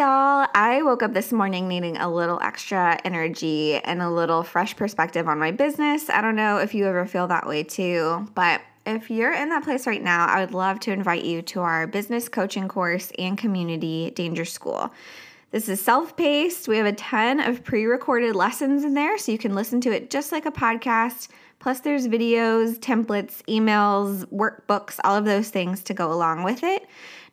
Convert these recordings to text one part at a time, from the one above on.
y'all. I woke up this morning needing a little extra energy and a little fresh perspective on my business. I don't know if you ever feel that way too, but if you're in that place right now, I would love to invite you to our business coaching course and community Danger School. This is self paced. We have a ton of pre recorded lessons in there, so you can listen to it just like a podcast. Plus, there's videos, templates, emails, workbooks, all of those things to go along with it.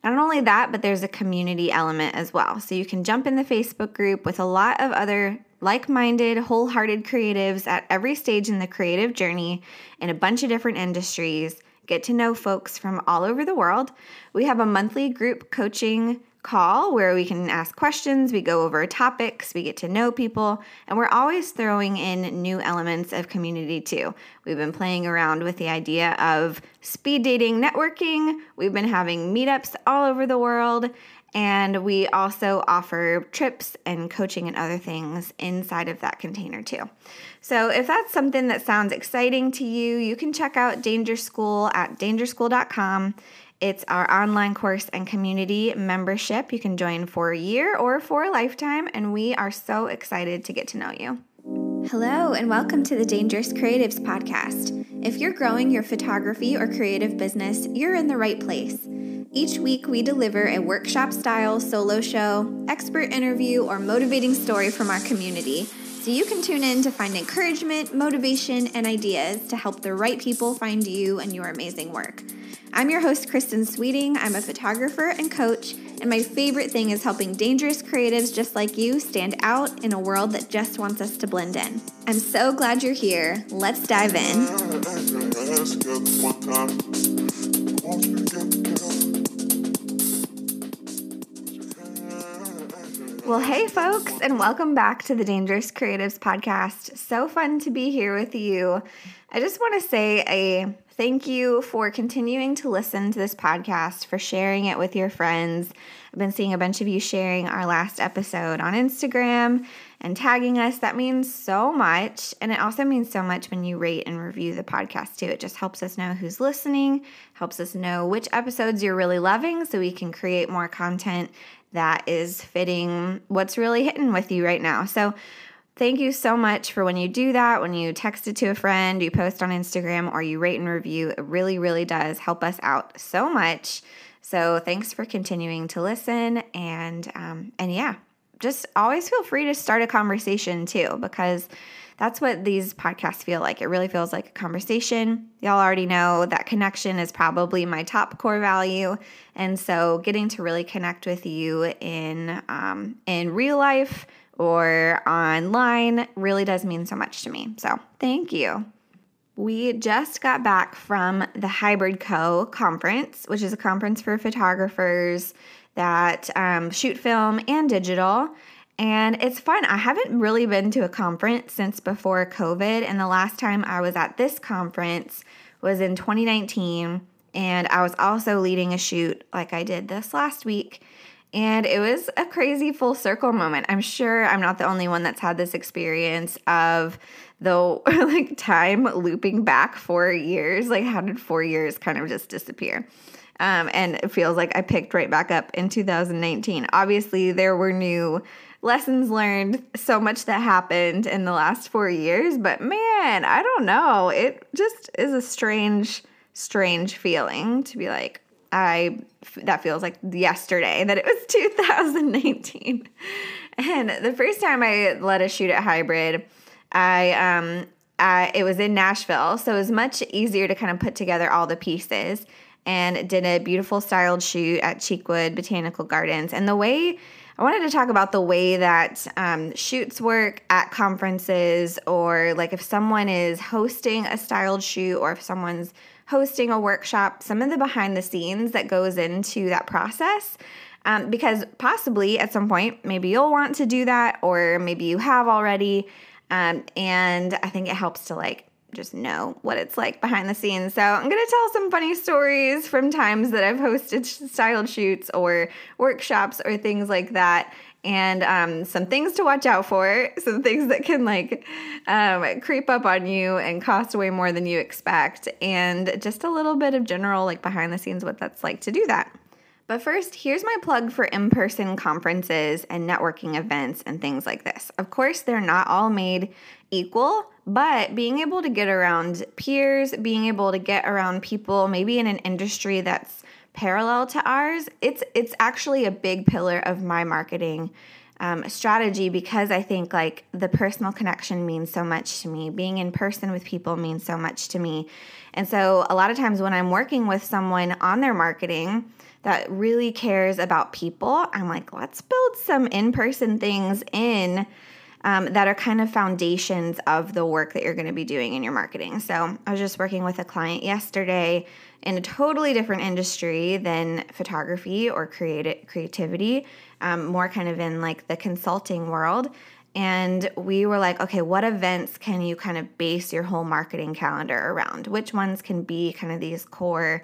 Not only that, but there's a community element as well. So you can jump in the Facebook group with a lot of other like minded, wholehearted creatives at every stage in the creative journey in a bunch of different industries. Get to know folks from all over the world. We have a monthly group coaching call where we can ask questions, we go over topics, we get to know people, and we're always throwing in new elements of community too. We've been playing around with the idea of speed dating networking, we've been having meetups all over the world. And we also offer trips and coaching and other things inside of that container too. So, if that's something that sounds exciting to you, you can check out Danger School at dangerschool.com. It's our online course and community membership. You can join for a year or for a lifetime, and we are so excited to get to know you. Hello, and welcome to the Dangerous Creatives Podcast. If you're growing your photography or creative business, you're in the right place. Each week, we deliver a workshop style solo show, expert interview, or motivating story from our community so you can tune in to find encouragement, motivation, and ideas to help the right people find you and your amazing work. I'm your host, Kristin Sweeting. I'm a photographer and coach, and my favorite thing is helping dangerous creatives just like you stand out in a world that just wants us to blend in. I'm so glad you're here. Let's dive in. Well, hey, folks, and welcome back to the Dangerous Creatives Podcast. So fun to be here with you. I just want to say a Thank you for continuing to listen to this podcast, for sharing it with your friends. I've been seeing a bunch of you sharing our last episode on Instagram and tagging us. That means so much. And it also means so much when you rate and review the podcast, too. It just helps us know who's listening, helps us know which episodes you're really loving so we can create more content that is fitting what's really hitting with you right now. So, Thank you so much for when you do that, when you text it to a friend, you post on Instagram, or you rate and review. It really, really does help us out so much. So thanks for continuing to listen, and um, and yeah, just always feel free to start a conversation too, because that's what these podcasts feel like. It really feels like a conversation. Y'all already know that connection is probably my top core value, and so getting to really connect with you in um, in real life or online really does mean so much to me. So, thank you. We just got back from the Hybrid Co conference, which is a conference for photographers that um, shoot film and digital. And it's fun. I haven't really been to a conference since before COVID. And the last time I was at this conference was in 2019. And I was also leading a shoot like I did this last week. And it was a crazy full circle moment. I'm sure I'm not the only one that's had this experience of the like time looping back four years. Like, how did four years kind of just disappear? Um, and it feels like I picked right back up in 2019. Obviously, there were new lessons learned, so much that happened in the last four years, but man, I don't know. It just is a strange, strange feeling to be like, I that feels like yesterday that it was 2019. And the first time I led a shoot at Hybrid, I um I, it was in Nashville, so it was much easier to kind of put together all the pieces and did a beautiful styled shoot at Cheekwood Botanical Gardens. And the way I wanted to talk about the way that um, shoots work at conferences, or like if someone is hosting a styled shoot, or if someone's hosting a workshop, some of the behind the scenes that goes into that process. Um, because possibly at some point, maybe you'll want to do that, or maybe you have already. Um, and I think it helps to like just know what it's like behind the scenes. So I'm going to tell some funny stories from times that I've hosted styled shoots or workshops or things like that and um, some things to watch out for, some things that can like um, creep up on you and cost way more than you expect, and just a little bit of general like behind the scenes what that's like to do that. But first, here's my plug for in person conferences and networking events and things like this. Of course, they're not all made equal, but being able to get around peers, being able to get around people maybe in an industry that's parallel to ours, it's it's actually a big pillar of my marketing um, strategy because I think like the personal connection means so much to me. Being in person with people means so much to me. And so a lot of times when I'm working with someone on their marketing, that really cares about people, I'm like, let's build some in person things in um, that are kind of foundations of the work that you're going to be doing in your marketing. So I was just working with a client yesterday in a totally different industry than photography or creative creativity, um, more kind of in like the consulting world. And we were like, okay, what events can you kind of base your whole marketing calendar around? Which ones can be kind of these core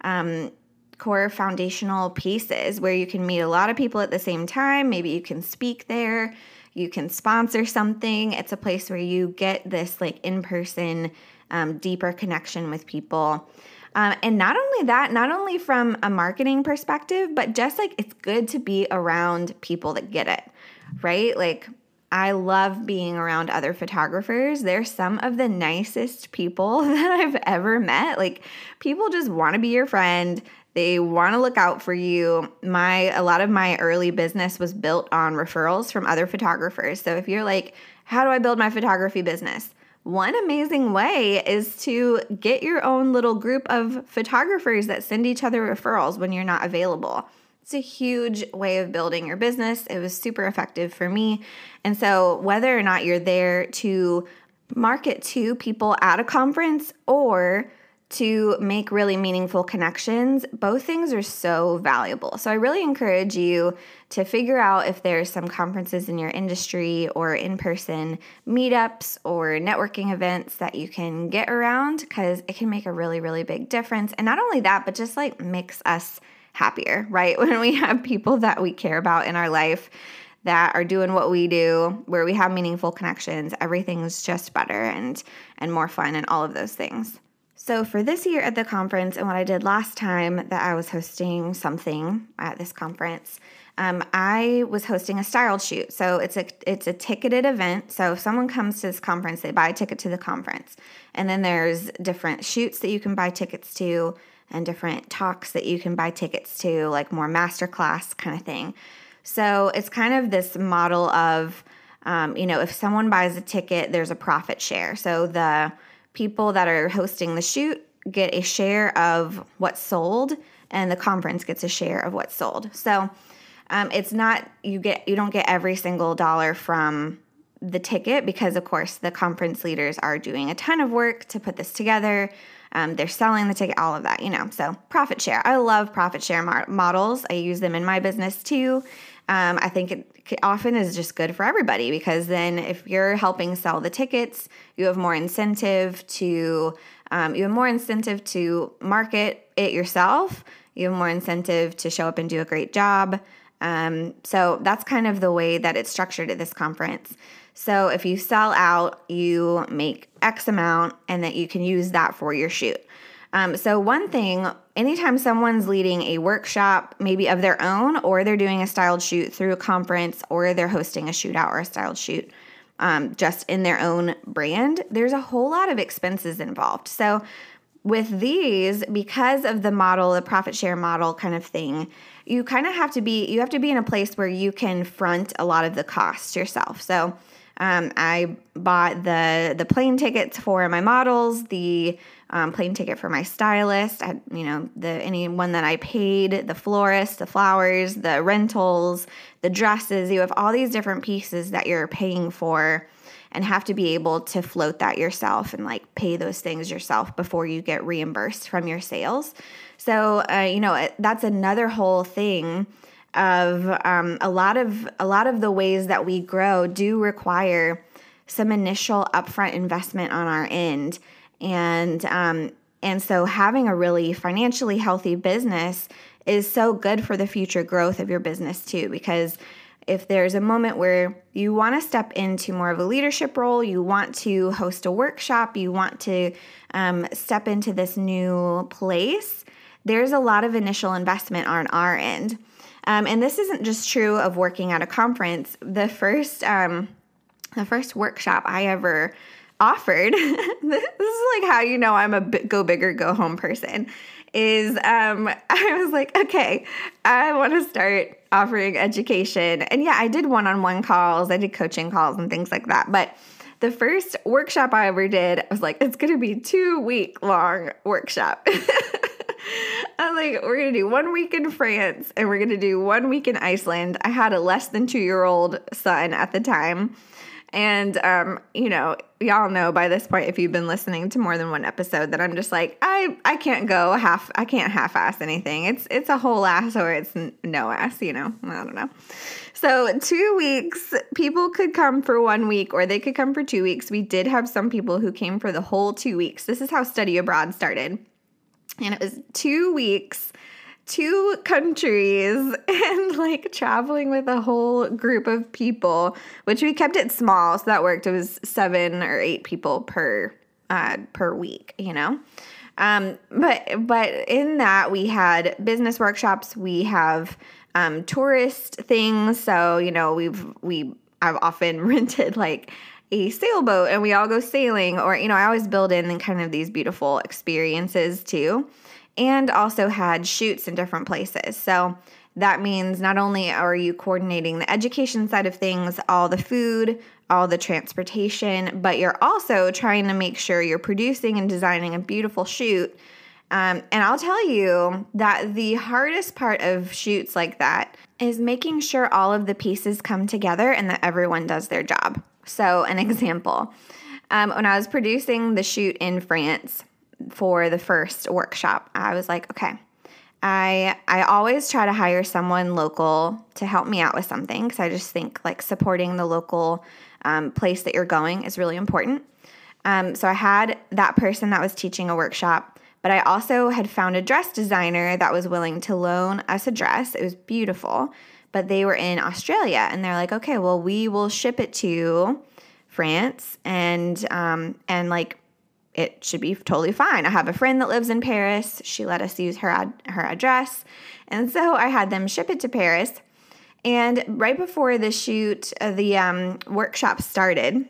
um, core foundational pieces where you can meet a lot of people at the same time. Maybe you can speak there, you can sponsor something. It's a place where you get this like in person, um, deeper connection with people. Um, and not only that, not only from a marketing perspective, but just like it's good to be around people that get it, right? Like, I love being around other photographers. They're some of the nicest people that I've ever met. Like, people just want to be your friend. They want to look out for you. My a lot of my early business was built on referrals from other photographers. So if you're like, how do I build my photography business? One amazing way is to get your own little group of photographers that send each other referrals when you're not available. It's a huge way of building your business. It was super effective for me. And so, whether or not you're there to market to people at a conference or to make really meaningful connections, both things are so valuable. So I really encourage you to figure out if there's some conferences in your industry or in person meetups or networking events that you can get around because it can make a really, really big difference. And not only that, but just like makes us happier, right? When we have people that we care about in our life that are doing what we do where we have meaningful connections everything's just better and and more fun and all of those things so, for this year at the conference, and what I did last time that I was hosting something at this conference, um, I was hosting a styled shoot. So it's a it's a ticketed event. So if someone comes to this conference, they buy a ticket to the conference, and then there's different shoots that you can buy tickets to, and different talks that you can buy tickets to, like more masterclass kind of thing. So it's kind of this model of, um, you know, if someone buys a ticket, there's a profit share. So the people that are hosting the shoot get a share of what's sold and the conference gets a share of what's sold. So um, it's not you get you don't get every single dollar from the ticket because of course the conference leaders are doing a ton of work to put this together. Um, they're selling the ticket all of that you know. So profit share. I love profit share mar- models. I use them in my business too. Um, I think it often is just good for everybody because then if you're helping sell the tickets, you have more incentive to um, you have more incentive to market it yourself. You have more incentive to show up and do a great job. Um, so that's kind of the way that it's structured at this conference. So if you sell out, you make X amount, and that you can use that for your shoot. Um, so, one thing, anytime someone's leading a workshop, maybe of their own, or they're doing a styled shoot through a conference, or they're hosting a shootout or a styled shoot um, just in their own brand, there's a whole lot of expenses involved. So, with these, because of the model, the profit share model kind of thing, you kind of have to be you have to be in a place where you can front a lot of the costs yourself. So, um, I bought the the plane tickets for my models, the um, plane ticket for my stylist. I, you know, the anyone that I paid, the florist, the flowers, the rentals, the dresses. You have all these different pieces that you're paying for and have to be able to float that yourself and like pay those things yourself before you get reimbursed from your sales. So, uh, you know, that's another whole thing of um, a lot of a lot of the ways that we grow do require some initial upfront investment on our end and um, and so having a really financially healthy business is so good for the future growth of your business too because if there's a moment where you want to step into more of a leadership role, you want to host a workshop, you want to um, step into this new place, there's a lot of initial investment on our end. Um, and this isn't just true of working at a conference. The first, um, the first workshop I ever offered, this is like how you know I'm a go bigger, go home person, is um, I was like, okay, I want to start offering education. And yeah, I did one on one calls, I did coaching calls and things like that. But the first workshop I ever did, I was like, it's going to be two week long workshop. I'm like, we're gonna do one week in France and we're gonna do one week in Iceland. I had a less than two year old son at the time. And, um, you know, y'all know by this point, if you've been listening to more than one episode, that I'm just like, I, I can't go half, I can't half ass anything. It's, it's a whole ass or it's no ass, you know, I don't know. So, two weeks, people could come for one week or they could come for two weeks. We did have some people who came for the whole two weeks. This is how study abroad started. And it was two weeks two countries and like traveling with a whole group of people, which we kept it small, so that worked. It was seven or eight people per uh, per week, you know. Um, but but in that we had business workshops. We have um, tourist things. So you know we've we I've often rented like a sailboat and we all go sailing, or you know I always build in kind of these beautiful experiences too and also had shoots in different places. So that means not only are you coordinating the education side of things, all the food, all the transportation, but you're also trying to make sure you're producing and designing a beautiful shoot. Um, and I'll tell you that the hardest part of shoots like that is making sure all of the pieces come together and that everyone does their job. So, an example um, when I was producing the shoot in France, for the first workshop. I was like, okay, I I always try to hire someone local to help me out with something because I just think like supporting the local um, place that you're going is really important. Um, so I had that person that was teaching a workshop, but I also had found a dress designer that was willing to loan us a dress. It was beautiful, but they were in Australia, and they're like, okay, well, we will ship it to France and um, and like it should be totally fine. I have a friend that lives in Paris. She let us use her ad- her address, and so I had them ship it to Paris. And right before the shoot, uh, the um, workshop started.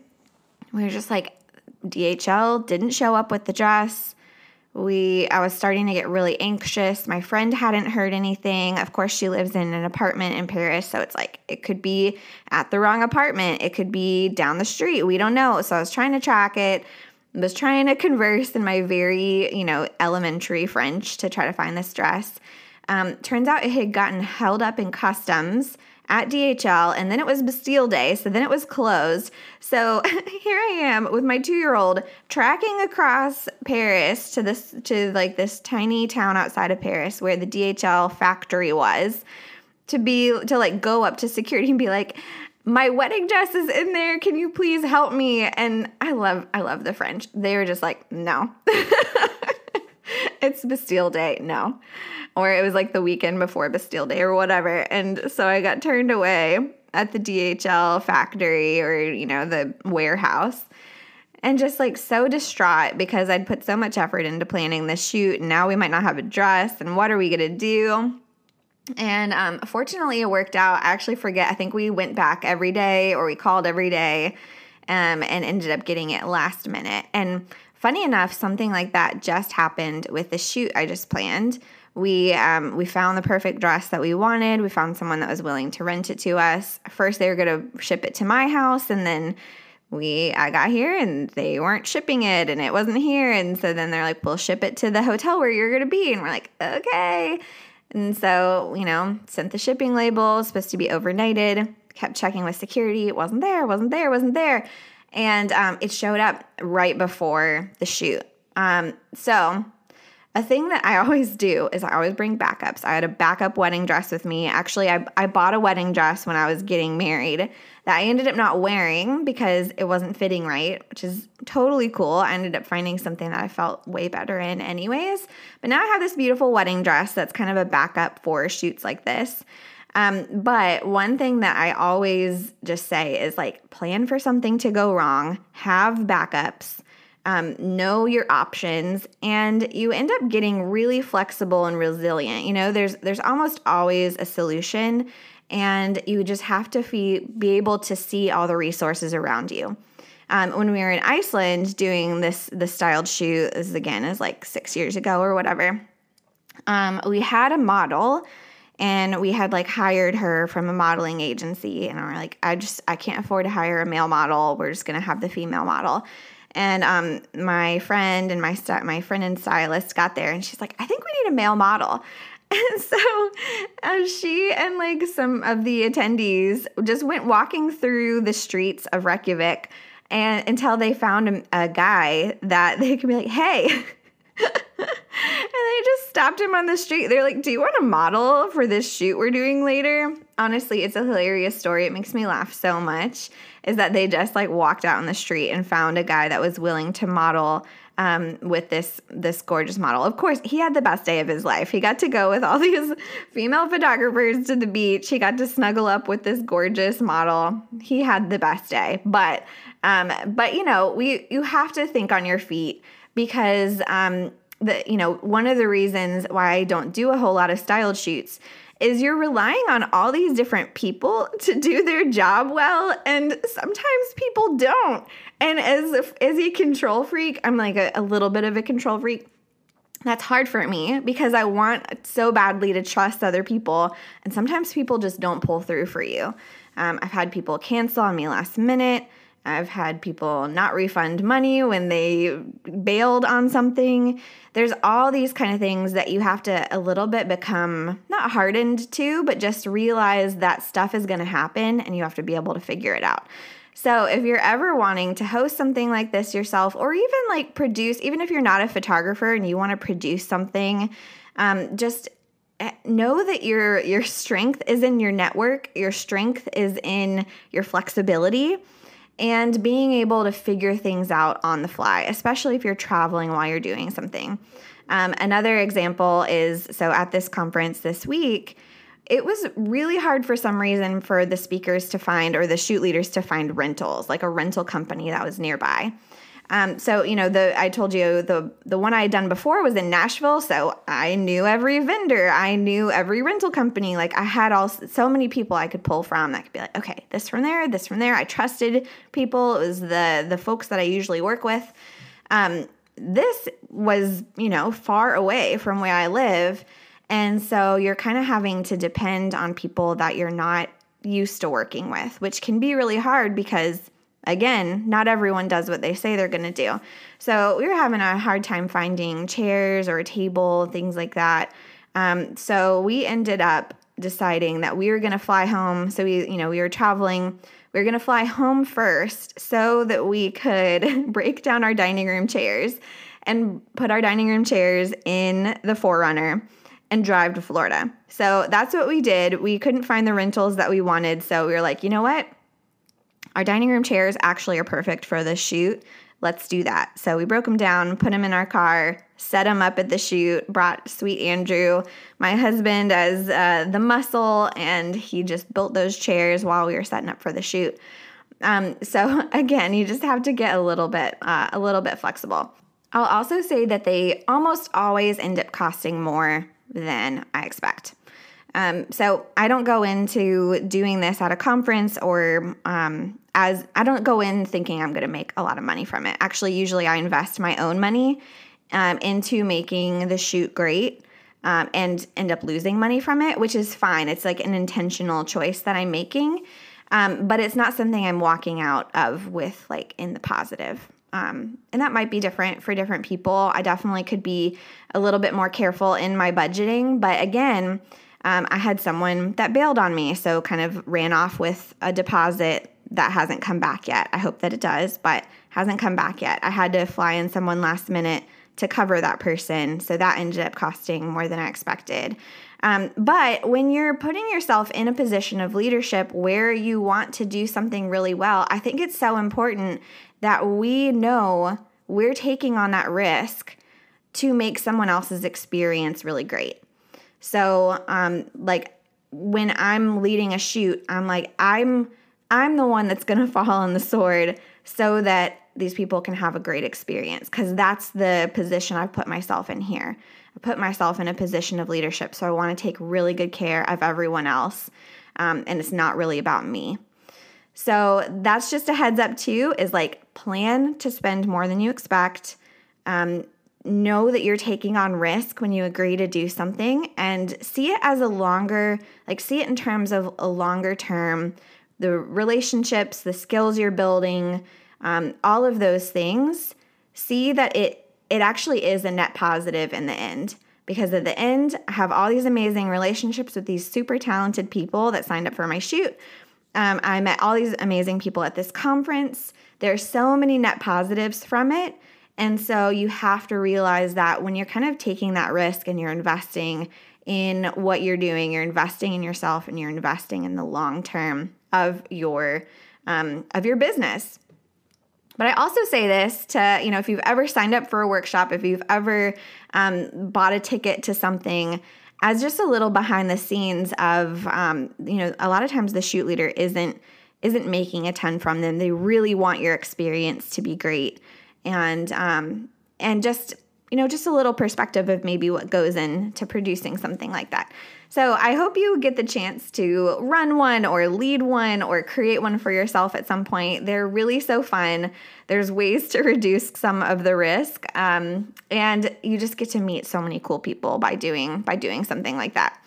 We were just like, DHL didn't show up with the dress. We, I was starting to get really anxious. My friend hadn't heard anything. Of course, she lives in an apartment in Paris, so it's like it could be at the wrong apartment. It could be down the street. We don't know. So I was trying to track it I was trying to converse in my very, you know, elementary French to try to find this dress. Um, turns out it had gotten held up in customs at DHL, and then it was Bastille Day, so then it was closed. So here I am with my two-year-old tracking across Paris to this to like this tiny town outside of Paris where the DHL factory was to be to like go up to security and be like my wedding dress is in there. Can you please help me? And I love I love the French. They were just like, no. it's Bastille Day. No. Or it was like the weekend before Bastille Day or whatever. And so I got turned away at the DHL factory or, you know, the warehouse. And just like so distraught because I'd put so much effort into planning this shoot and now we might not have a dress and what are we gonna do? And um, fortunately, it worked out. I actually forget. I think we went back every day or we called every day um, and ended up getting it last minute. And funny enough, something like that just happened with the shoot I just planned. We um, we found the perfect dress that we wanted. We found someone that was willing to rent it to us. First, they were going to ship it to my house, and then we I got here and they weren't shipping it, and it wasn't here. And so then they're like, "We'll ship it to the hotel where you're going to be," and we're like, "Okay." And so, you know, sent the shipping label, supposed to be overnighted, kept checking with security. It wasn't there, wasn't there, wasn't there. And um, it showed up right before the shoot. Um, so, a thing that I always do is I always bring backups. I had a backup wedding dress with me. Actually, I, I bought a wedding dress when I was getting married that I ended up not wearing because it wasn't fitting right, which is totally cool. I ended up finding something that I felt way better in, anyways. But now I have this beautiful wedding dress that's kind of a backup for shoots like this. Um, but one thing that I always just say is like plan for something to go wrong, have backups. um, know your options, and you end up getting really flexible and resilient. You know, there's there's almost always a solution, and you just have to be, be able to see all the resources around you. Um, when we were in Iceland doing this the styled shoot, this is again is like six years ago or whatever. Um, we had a model and we had like hired her from a modeling agency. And we're like i just i can't afford to hire a male model. We're just going to have the female model. And um, my friend and my st- my friend and stylist got there and she's like i think we need a male model. And so uh, she and like some of the attendees just went walking through the streets of reykjavik and until they found a, a guy that they could be like hey they just stopped him on the street. They're like, Do you want a model for this shoot we're doing later? Honestly, it's a hilarious story. It makes me laugh so much. Is that they just like walked out on the street and found a guy that was willing to model um, with this this gorgeous model. Of course, he had the best day of his life. He got to go with all these female photographers to the beach. He got to snuggle up with this gorgeous model. He had the best day. But um, but you know, we you have to think on your feet because um, the you know one of the reasons why I don't do a whole lot of styled shoots is you're relying on all these different people to do their job well and sometimes people don't. And as a, as a control freak i'm like a, a little bit of a control freak. That's hard for me because i want so badly to trust other people and sometimes people just don't pull through for you. Um, i've had people cancel on me last minute I've had people not refund money when they bailed on something. There's all these kind of things that you have to a little bit become not hardened to, but just realize that stuff is going to happen and you have to be able to figure it out. So, if you're ever wanting to host something like this yourself, or even like produce, even if you're not a photographer and you want to produce something, um, just eh, know that your your strength is in your network. Your strength is in your flexibility and being able to figure things out on the fly, especially if you're traveling while you're doing something. Um, another example is so at this conference this week, it was really hard for some reason for the speakers to find or the shoot leaders to find rentals, like a rental company that was nearby. Um, so you know, the I told you the the one I had done before was in Nashville, so I knew every vendor, I knew every rental company. Like I had all so many people I could pull from that could be like, okay, this from there, this from there. I trusted people. It was the the folks that I usually work with. Um, this was you know far away from where I live, and so you're kind of having to depend on people that you're not used to working with, which can be really hard because Again, not everyone does what they say they're going to do. So we were having a hard time finding chairs or a table, things like that. Um, so we ended up deciding that we were going to fly home. So we, you know, we were traveling. We were going to fly home first so that we could break down our dining room chairs and put our dining room chairs in the 4Runner and drive to Florida. So that's what we did. We couldn't find the rentals that we wanted. So we were like, you know what? Our dining room chairs actually are perfect for this shoot. Let's do that. So we broke them down, put them in our car, set them up at the shoot, brought sweet Andrew, my husband, as uh, the muscle, and he just built those chairs while we were setting up for the shoot. Um, so again, you just have to get a little bit uh, a little bit flexible. I'll also say that they almost always end up costing more than I expect. Um, so I don't go into doing this at a conference or um, as I don't go in thinking I'm going to make a lot of money from it. Actually, usually I invest my own money um, into making the shoot great um, and end up losing money from it, which is fine. It's like an intentional choice that I'm making, um, but it's not something I'm walking out of with like in the positive. Um, and that might be different for different people. I definitely could be a little bit more careful in my budgeting, but again, um, I had someone that bailed on me, so kind of ran off with a deposit that hasn't come back yet. I hope that it does, but hasn't come back yet. I had to fly in someone last minute to cover that person, so that ended up costing more than I expected. Um, but when you're putting yourself in a position of leadership where you want to do something really well, I think it's so important that we know we're taking on that risk to make someone else's experience really great. So, um, like when I'm leading a shoot, I'm like, I'm I'm the one that's gonna fall on the sword so that these people can have a great experience because that's the position I've put myself in here. I put myself in a position of leadership, so I want to take really good care of everyone else, um, and it's not really about me. So that's just a heads up too. Is like plan to spend more than you expect. Um, know that you're taking on risk when you agree to do something, and see it as a longer, like see it in terms of a longer term, the relationships, the skills you're building um, all of those things, see that it it actually is a net positive in the end. Because at the end, I have all these amazing relationships with these super talented people that signed up for my shoot. Um, I met all these amazing people at this conference. There's so many net positives from it. And so you have to realize that when you're kind of taking that risk and you're investing in what you're doing, you're investing in yourself and you're investing in the long term of your um, of your business. But I also say this to, you know, if you've ever signed up for a workshop, if you've ever um, bought a ticket to something, as just a little behind the scenes of, um, you know, a lot of times the shoot leader isn't isn't making a ton from them. They really want your experience to be great, and um, and just you know, just a little perspective of maybe what goes into producing something like that. So I hope you get the chance to run one or lead one or create one for yourself at some point. They're really so fun. There's ways to reduce some of the risk, um, and you just get to meet so many cool people by doing by doing something like that.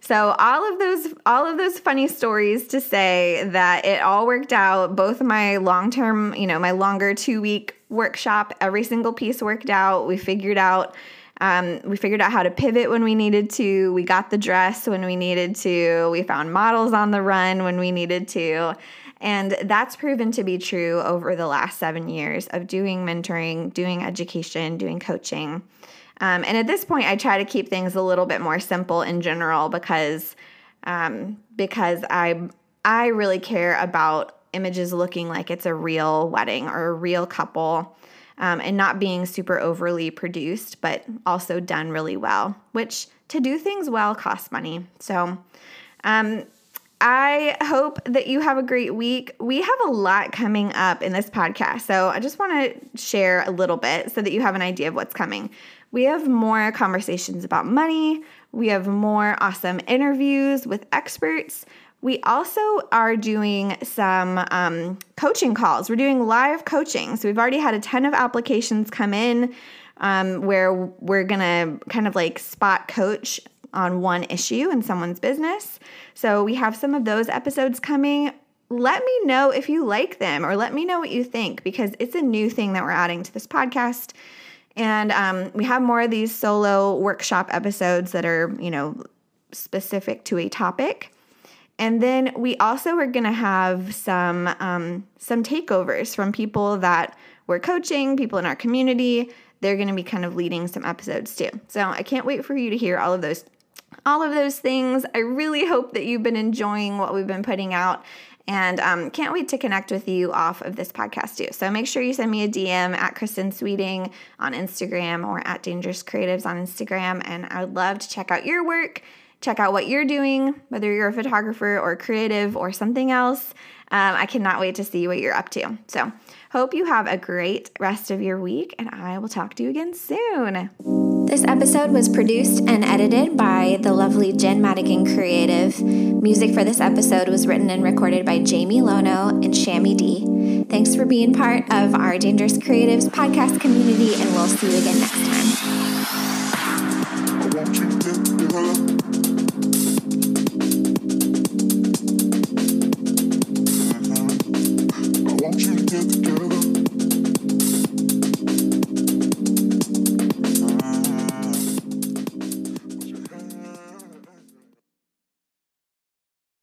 So all of those all of those funny stories to say that it all worked out. Both my long-term, you know, my longer 2-week workshop, every single piece worked out. We figured out um, we figured out how to pivot when we needed to. We got the dress when we needed to. We found models on the run when we needed to. And that's proven to be true over the last seven years of doing mentoring, doing education, doing coaching. Um, and at this point, I try to keep things a little bit more simple in general because um, because I I really care about images looking like it's a real wedding or a real couple um, and not being super overly produced, but also done really well, which to do things well costs money. So, um, I hope that you have a great week. We have a lot coming up in this podcast. So I just want to share a little bit so that you have an idea of what's coming. We have more conversations about money. We have more awesome interviews with experts. We also are doing some um, coaching calls. We're doing live coaching. So we've already had a ton of applications come in um, where we're going to kind of like spot coach on one issue in someone's business. So we have some of those episodes coming. Let me know if you like them or let me know what you think because it's a new thing that we're adding to this podcast. And um, we have more of these solo workshop episodes that are, you know, specific to a topic. And then we also are going to have some um, some takeovers from people that we're coaching, people in our community. They're going to be kind of leading some episodes too. So I can't wait for you to hear all of those all of those things. I really hope that you've been enjoying what we've been putting out and um, can't wait to connect with you off of this podcast too. So make sure you send me a DM at Kristin Sweeting on Instagram or at Dangerous Creatives on Instagram. And I would love to check out your work check out what you're doing, whether you're a photographer or creative or something else. Um, I cannot wait to see what you're up to. So, hope you have a great rest of your week, and I will talk to you again soon. This episode was produced and edited by the lovely Jen Madigan Creative. Music for this episode was written and recorded by Jamie Lono and Shammy Dee. Thanks for being part of our Dangerous Creatives podcast community, and we'll see you again next time.